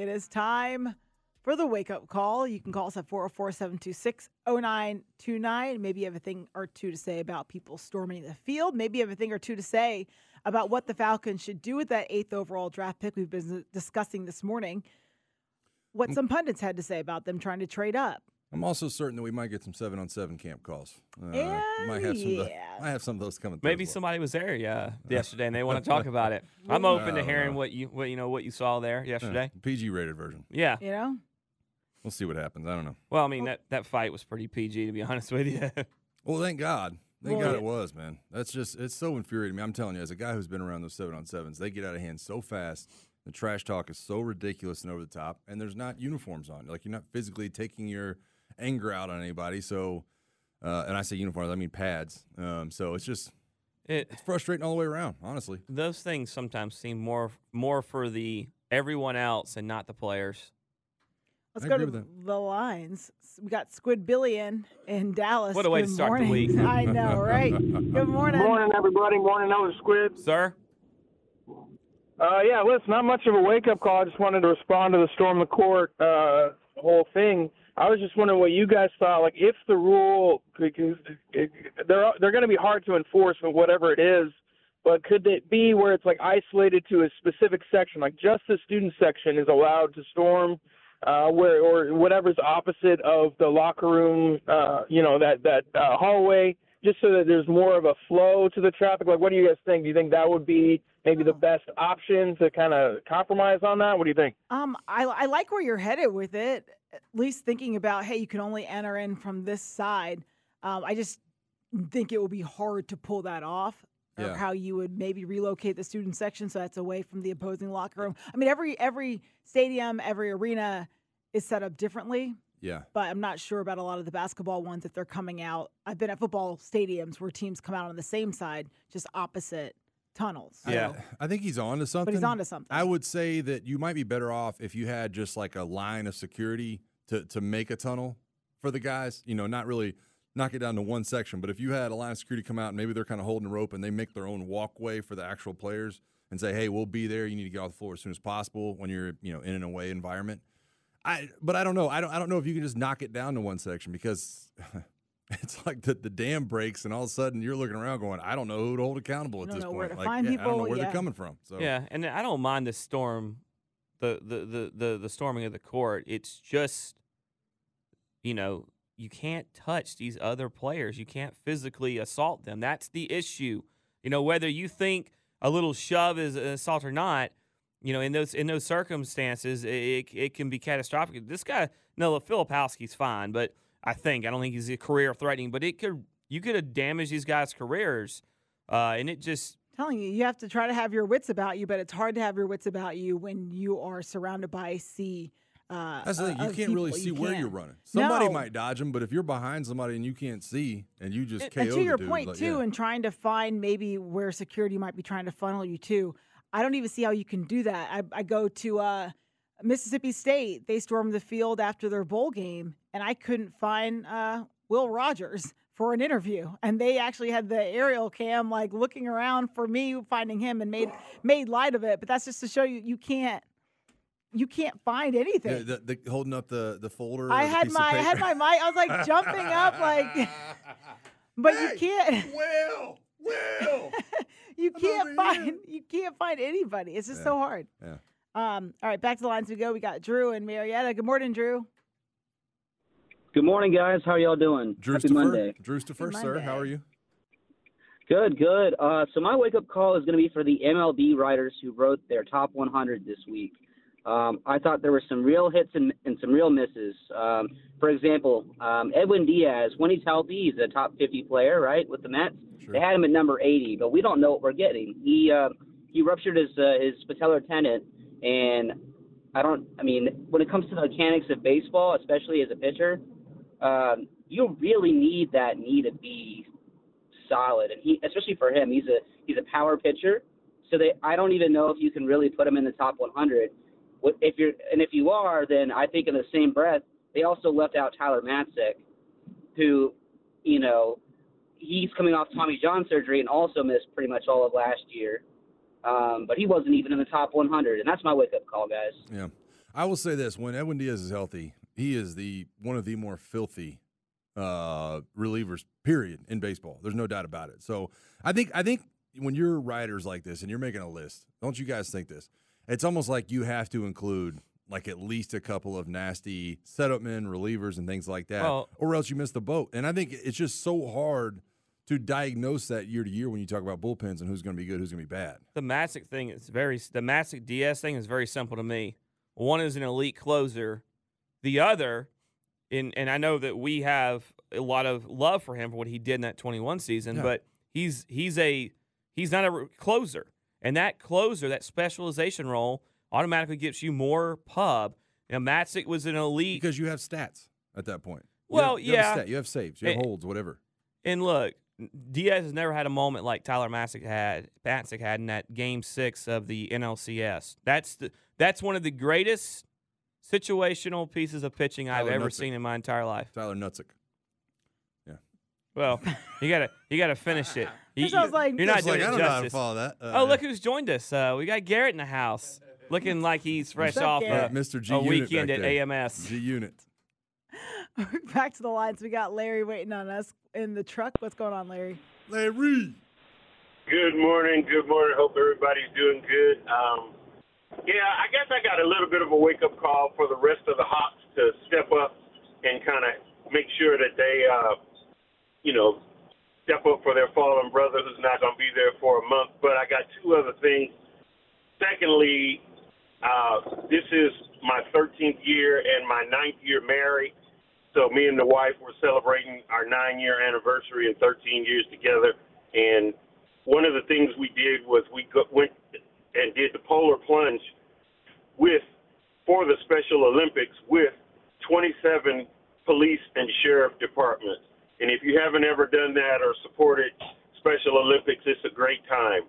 It is time for the wake up call. You can call us at 404 726 0929. Maybe you have a thing or two to say about people storming the field. Maybe you have a thing or two to say about what the Falcons should do with that eighth overall draft pick we've been discussing this morning. What mm. some pundits had to say about them trying to trade up. I'm also certain that we might get some seven on seven camp calls. Uh, Yeah, might have some. Of the, yeah. might have some of those coming. through Maybe well. somebody was there, yeah, uh, yesterday, and they want to talk about it. I'm open to uh, hearing no. what you, what you know, what you saw there Yeah, yesterday. PG rated version. Yeah. You know? We'll see what happens. I don't know. Well, I mean that that fight was pretty PG, to be honest with you. Well, thank God. Thank Well, God yeah. it was, man. That's just it's so infuriating me. I'm telling you, as a guy who's been around those seven on sevens, they get out of hand so fast. The trash talk is so ridiculous and over the top, and there's not uniforms on. Like you're not physically taking your anger out on anybody. So, uh, and I say uniforms, I mean pads. Um, so it's just it it's frustrating all the way around, honestly. those things sometimes seem more more for the everyone else and not the players. Let's I go to the lines. We got Squid Billy in in Dallas. What a way to Good start the week. I know, right? Good morning. Good morning, everybody. Morning, Nose Squid. Sir, Uh, yeah, listen, not much of a wake up call. I just wanted to respond to the storm the court uh, whole thing. I was just wondering what you guys thought. Like, if the rule, because they're they're going to be hard to enforce, but whatever it is. But could it be where it's like isolated to a specific section, like just the student section is allowed to storm, uh, where or whatever's opposite of the locker room, uh, you know, that that uh, hallway, just so that there's more of a flow to the traffic. Like, what do you guys think? Do you think that would be maybe the best option to kind of compromise on that? What do you think? Um, I, I like where you're headed with it. At least thinking about, hey, you can only enter in from this side. Um, I just think it will be hard to pull that off. Or Yeah. how you would maybe relocate the student section so that's away from the opposing locker room. I mean, every every stadium, every arena is set up differently, Yeah. but I'm not sure about a lot of the basketball ones if they're coming out. I've been at football stadiums where teams come out on the same side, just opposite tunnels. Yeah. I think he's on to something. onto something. I would say that you might be better off if you had just like a line of security to, to make a tunnel for the guys. You know, not really knock it down to one section, but if you had a line of security come out and maybe they're kind of holding the rope and they make their own walkway for the actual players and say, hey, we'll be there. You need to get off the floor as soon as possible when you're, you know, in an away environment. I, but I don't know. I don't. I don't know if you can just knock it down to one section because it's like the, the dam breaks and all of a sudden you're looking around going, I don't know who to hold accountable at don't this know point. where to like, find yeah, I don't know where yeah. they're coming from. So yeah, and I don't mind the storm, the the the the, the storming of the court. It's just, you know, you can't touch these other players. You can't physically assault them. That's the issue. You know, whether you think a little shove is an assault or not, you know, in those in those circumstances, it, it, it can be catastrophic. This guy, no, Filipowski's fine, but I think I don't think he's a career threatening. But it could you could have damaged these guys' careers, uh, and it just telling you, you have to try to have your wits about you, but it's hard to have your wits about you when you are surrounded by a sea. Uh, That's the thing. You of can't really see You where can't. you're running. Somebody No. might dodge them, but if you're behind somebody and you can't see and you just And- KO and to the your dude, point like, too, yeah. and trying to find maybe where security might be trying to funnel you to. I don't even see how you can do that. I, I go to uh, Mississippi State. They stormed the field after their bowl game, and I couldn't find uh, Will Rogers for an interview. And they actually had the aerial cam like looking around for me finding him and made made light of it. But that's just to show you you can't you can't find anything. The, the, holding up the, the folder. I had my I had my mic. I was like jumping up like but you can't Will, Will. you I'm can't find here. you can't find anybody. It's just Yeah. so hard. yeah. Um, all right, back to the lines we go. We got Drew and Marietta. Good morning, Drew. Good morning, guys. How are y'all doing? Drew's Happy Monday. first. Drew's to first, sir. How are you? Good, good. Uh, so my wake up call is going to be for the MLB writers who wrote their top 100 this week. Um, I thought there were some real hits and, and some real misses. Um, for example, um, Edwin Diaz, when he's healthy, he's a top 50 player, right, with the Mets. Sure. They had him at number 80, but we don't know what we're getting. He uh, he ruptured his uh, his patellar tendon, and I don't. I mean, when it comes to the mechanics of baseball, especially as a pitcher, um, you really need that knee to be solid, and he, especially for him, he's a he's a power pitcher. So they, I don't even know if you can really put him in the top 100. If you're, and if you are, then I think in the same breath, they also left out Tyler Matzek, who, you know, he's coming off Tommy John surgery and also missed pretty much all of last year. Um, but he wasn't even in the top 100, and that's my wake up call, guys. Yeah. I will say this: when Edwin Diaz is healthy, he is the one of the more filthy uh, relievers. Period in baseball. There's no doubt about it. So I think I think when you're writers like this and you're making a list, don't you guys think this? It's almost like you have to include like at least a couple of nasty setup men, relievers, and things like that, Well- or else you miss the boat. And I think it's just so hard to diagnose that year to year when you talk about bullpens and who's going to be good, who's going to be bad. The Matzek thing is very the Matzek DS thing is very simple to me. One is an elite closer, the other, in and I know that we have a lot of love for him for what he did in that 21 season, Yeah. but he's he's a he's not a closer, and that closer that specialization role automatically gives you more pub. Now Matzek was an elite, Because you have stats at that point. You Well, have- you have yeah. stat, you have saves, you have Eh, holds, whatever. and look, Diaz has never had a moment like Tyler Matzek had Matzek had in that game six of the NLCS. That's the that's one of the greatest situational pieces of pitching I've ever Nutzik. seen in my entire life. Tyler Nutzik. Yeah. Well, you gotta you gotta finish it. You, That sounds like- you're not doing like, I don't know how to follow that. Uh, oh, look who's joined us. Uh, we got Garrett in the house, looking like he's fresh up, off Garrett? a, Mr. G a Unit weekend at. AMS. G Unit. Back to the lines. We got Larry waiting on us in the truck. What's going on, Larry? Larry. Good morning. Good morning. Hope everybody's doing good. Um, yeah, I guess I got a little bit of a wake up call for the rest of the Hawks to step up and kind of make sure that they, uh, you know, step up for their fallen brother who's not going to be there for a month. But I got two other things. Secondly, uh, this is my 13th year and my ninth year married. So me and the wife were celebrating our nine year anniversary and 13 years together. And one of the things we did was we go, went and did the polar plunge with for the Special Olympics with 27 police and sheriff departments. And if you haven't ever done that or supported Special Olympics, it's a great time.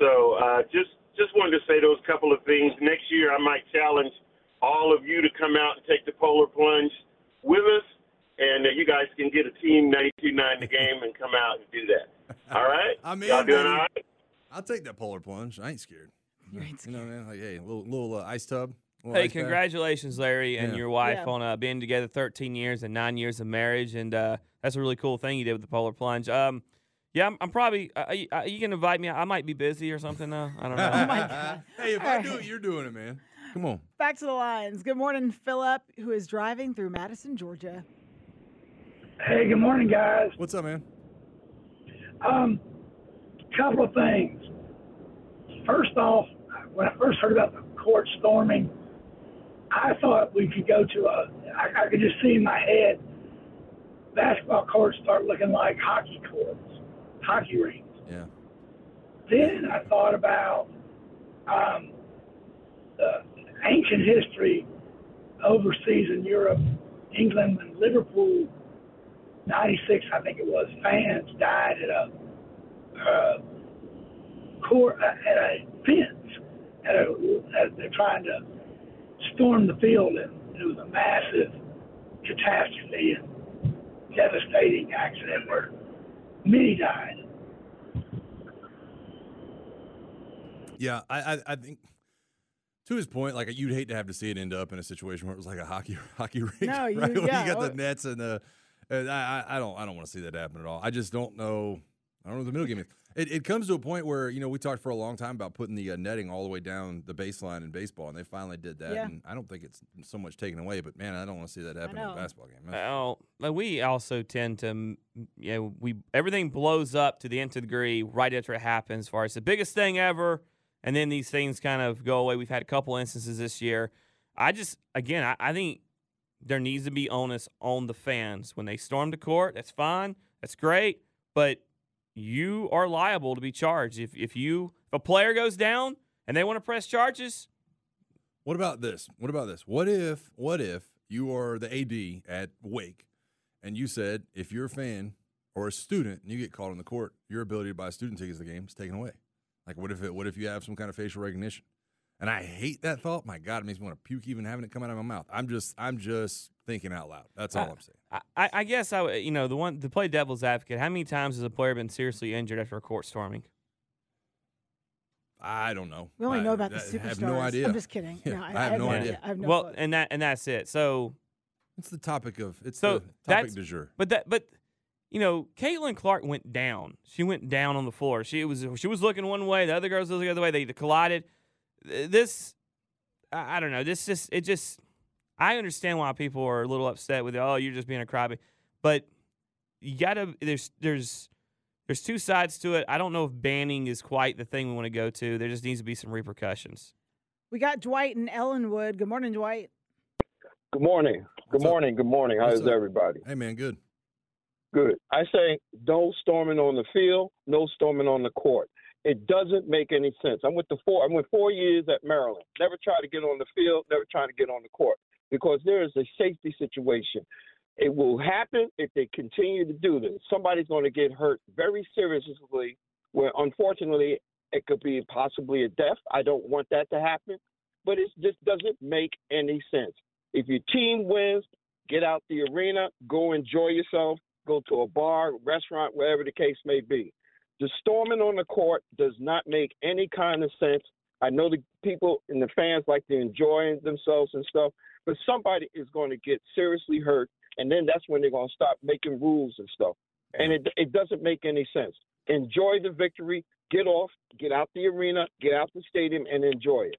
So uh, just just wanted to say those couple of things. Next year, I might challenge all of you to come out and take the polar plunge with us, and uh, you guys can get a team 92-9 the game and come out and do that. All right? I'm in, Y'all doing baby. all right? I'll take that polar plunge. I ain't scared. You ain't You know, man. Like, hey, little little uh, ice tub. little Hey, ice bath. congratulations, Larry, and Yeah. your wife Yeah. on uh, being together 13 years and nine years of marriage, and uh, that's a really cool thing you did with the polar plunge. Um, yeah, I'm, I'm probably. Uh, are you, uh, you can invite me. I might be busy or something. Uh, I don't know. Oh my God. hey, if All I do it, you're doing it, man. Come on. Back to the lines. Good morning, Philip, who is driving through Madison, Georgia. Hey, good morning, guys. What's up, man? Um, couple of things. First off, when I first heard about the court storming, I thought we could go to a. I, I could just see in my head basketball courts start looking like hockey courts, hockey rinks. Yeah. Then I thought about um, the ancient history overseas in Europe, England, and Liverpool. 96, I think it was, fans died at a uh, court, at a fence. At a, at, they're trying to storm the field, and it was a massive catastrophe and devastating accident where many died. Yeah, I, I, I think to his point, like you'd hate to have to see it end up in a situation where it was like a hockey hockey rink. No, you- right? When yeah, you got or- the nets and the. And I, I I don't I don't want to see that happen at all. I just don't know. I don't know what the middle game is. It, it comes to a point where you know we talked for a long time about putting the uh, netting all the way down the baseline in baseball, and they finally did that. Yeah. And I don't think it's so much taken away, but man, I don't want to see that happen in a basketball game. Well, like, we also tend to, you know, we everything blows up to the nth degree right after it happens. As far as the biggest thing ever, and then these things kind of go away. We've had a couple instances this year. I just, again, I, I think there needs to be onus on the fans when they storm the court. That's fine. That's great, but you are liable to be charged if if you if a player goes down and they want to press charges. What about this? What about this? What if what if you are the AD at Wake and you said if you're a fan or a student and you get called in the court, your ability to buy student tickets to the game is taken away. Like what if it what if you have some kind of facial recognition? And I hate that thought. My God, it makes me want to puke even having it come out of my mouth. I'm just I'm just thinking out loud. That's all I- I'm saying. I, I I guess I, would- you know, the one to play devil's advocate. How many times has a player been seriously injured after a court storming? I don't know. We only I, know about the superstars. I superstars. have no idea. I'm just kidding. Yeah, No, I have no idea. I have no well, clue. and that and that's it. So, It's the topic of it's so the topic that's du jour. but that but you know, Caitlin Clark went down. She went down on the floor. She was she was looking one way. The other girls was looking the other way. They collided. Th- This I I don't know. This just it just I understand why people are a little upset with oh you're just being a crybaby, but you gotta there's there's there's two sides to it. I don't know if banning is quite the thing we want to go to. There just needs to be some repercussions. we got Dwight and Ellenwood. Good morning, Dwight. Good morning. Good What's up? morning. Good morning. What's How's up? everybody? Hey man, good. Good. I say no storming on the field, no storming on the court. It doesn't make any sense. I went to four. I went four years at Maryland. Never tried to get on the field. Never tried to get on the court because there is a safety situation. It will happen if they continue to do this. Somebody's going to get hurt very seriously. Where unfortunately it could be possibly a death. I don't want that to happen, but it just doesn't make any sense. If your team wins, get out the arena, go enjoy yourself, go to a bar, restaurant, wherever the case may be. The storming on the court does not make any kind of sense. I know the people and the fans like to enjoy themselves and stuff, but somebody is going to get seriously hurt, and then that's when they're going to start making rules and stuff. And it it doesn't make any sense. Enjoy the victory, get off, get out the arena, get out the stadium, and enjoy it.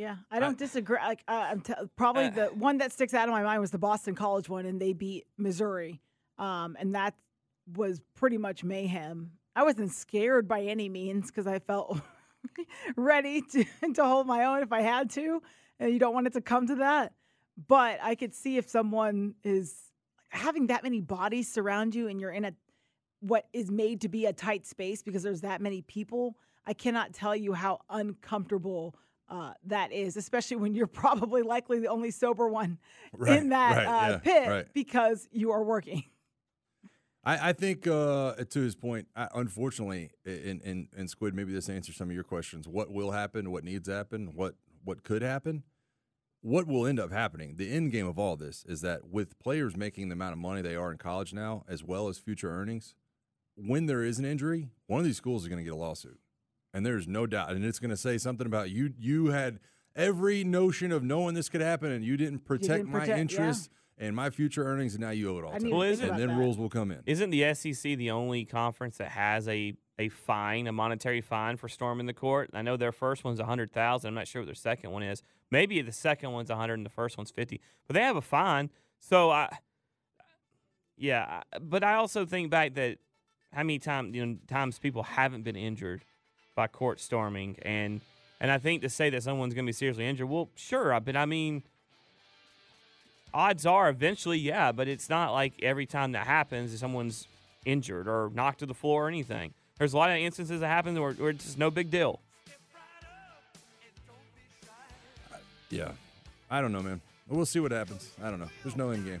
Yeah, I don't disagree. Like, uh, I'm t- probably Uh, the one that sticks out of my mind was the Boston College one, and they beat Missouri, um, and that was pretty much mayhem. I wasn't scared by any means because I felt ready to to hold my own if I had to, and you don't want it to come to that. But I could see if someone is having that many bodies surround you, and you're in a what is made to be a tight space because there's that many people. I cannot tell you how uncomfortable uh, that is, especially when you're probably likely the only sober one Right, in that right, uh, yeah, pit right. because you are working. I, I think uh, to his point, I, unfortunately, in, in in Squid, maybe this answers some of your questions. What will happen? What needs to happen? What what could happen? What will end up happening? The end game of all this is that with players making the amount of money they are in college now, as well as future earnings, when there is an injury, one of these schools is going to get a lawsuit, and there's no doubt, and it's going to say something about you. You had every notion of knowing this could happen, and you didn't protect didn't my protect- yeah. interests and my future earnings, and now you owe it all. To me. Well, isn't- and then that. rules will come in. Isn't the SEC the only conference that has a a fine, a monetary fine for storming the court? I know their first one's a hundred thousand. I'm not sure what their second one is. Maybe the second one's a hundred and the first one's fifty. But they have a fine. So I, yeah. But I also think back that how many times you know times people haven't been injured by court storming, and and I think to say that someone's going to be seriously injured, well, sure. But I mean odds are eventually, yeah, but it's not like every time that happens, someone's injured or knocked to the floor or anything. There's a lot of instances that happen where, where it's just no big deal. Yeah, I don't know, man. We'll see what happens. I don't know. There's no end game.